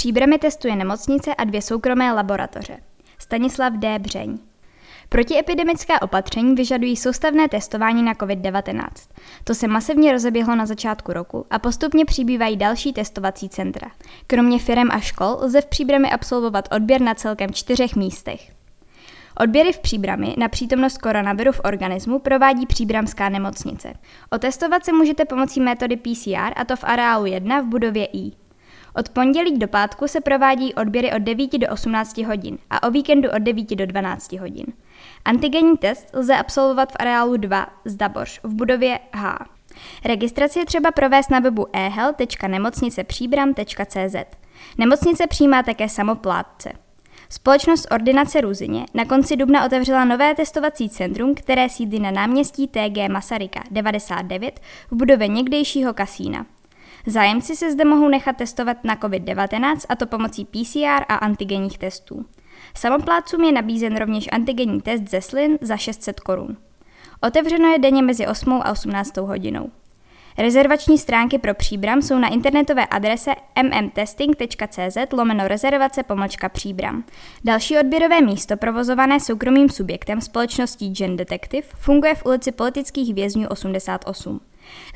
příbrami testuje nemocnice a dvě soukromé laboratoře. Stanislav D. Břeň. Protiepidemická opatření vyžadují soustavné testování na COVID-19. To se masivně rozeběhlo na začátku roku a postupně přibývají další testovací centra. Kromě firem a škol lze v Příbrami absolvovat odběr na celkem čtyřech místech. Odběry v Příbrami na přítomnost koronaviru v organismu provádí Příbramská nemocnice. Otestovat se můžete pomocí metody PCR a to v areálu 1 v budově I. Od pondělí do pátku se provádí odběry od 9 do 18 hodin a o víkendu od 9 do 12 hodin. Antigenní test lze absolvovat v areálu 2 z Daboř v budově H. Registraci je třeba provést na webu ehel.nemocnicepříbram.cz. Nemocnice přijímá také samoplátce. Společnost Ordinace Růzině na konci dubna otevřela nové testovací centrum, které sídlí na náměstí TG Masaryka 99 v budově někdejšího kasína. Zájemci se zde mohou nechat testovat na COVID-19 a to pomocí PCR a antigenních testů. Samoplátcům je nabízen rovněž antigenní test ze slin za 600 korun. Otevřeno je denně mezi 8 a 18 hodinou. Rezervační stránky pro příbram jsou na internetové adrese mmtesting.cz lomeno rezervace pomlčka příbram. Další odběrové místo provozované soukromým subjektem společností Gen Detective funguje v ulici politických vězňů 88.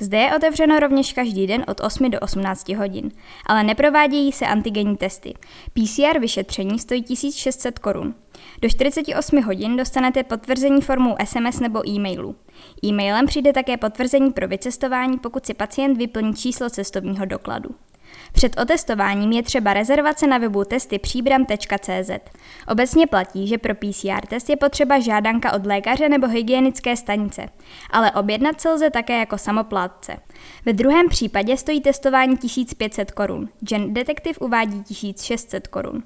Zde je otevřeno rovněž každý den od 8 do 18 hodin, ale neprovádějí se antigenní testy. PCR vyšetření stojí 1600 korun. Do 48 hodin dostanete potvrzení formou SMS nebo e-mailu. E-mailem přijde také potvrzení pro vycestování, pokud si pacient vyplní číslo cestovního dokladu. Před otestováním je třeba rezervace na webu testypříbram.cz. Obecně platí, že pro PCR test je potřeba žádanka od lékaře nebo hygienické stanice, ale objednat se lze také jako samoplátce. Ve druhém případě stojí testování 1500 korun, Gen Detective uvádí 1600 korun.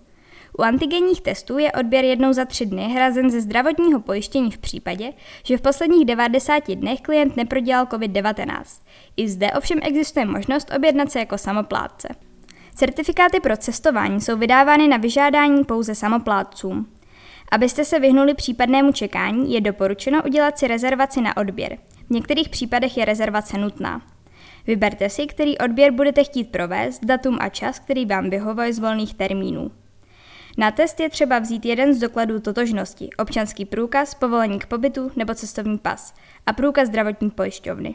U antigenních testů je odběr jednou za tři dny hrazen ze zdravotního pojištění v případě, že v posledních 90 dnech klient neprodělal COVID-19. I zde ovšem existuje možnost objednat se jako samoplátce. Certifikáty pro cestování jsou vydávány na vyžádání pouze samoplátcům. Abyste se vyhnuli případnému čekání, je doporučeno udělat si rezervaci na odběr. V některých případech je rezervace nutná. Vyberte si, který odběr budete chtít provést, datum a čas, který vám vyhovuje z volných termínů. Na test je třeba vzít jeden z dokladů totožnosti, občanský průkaz, povolení k pobytu nebo cestovní pas a průkaz zdravotní pojišťovny.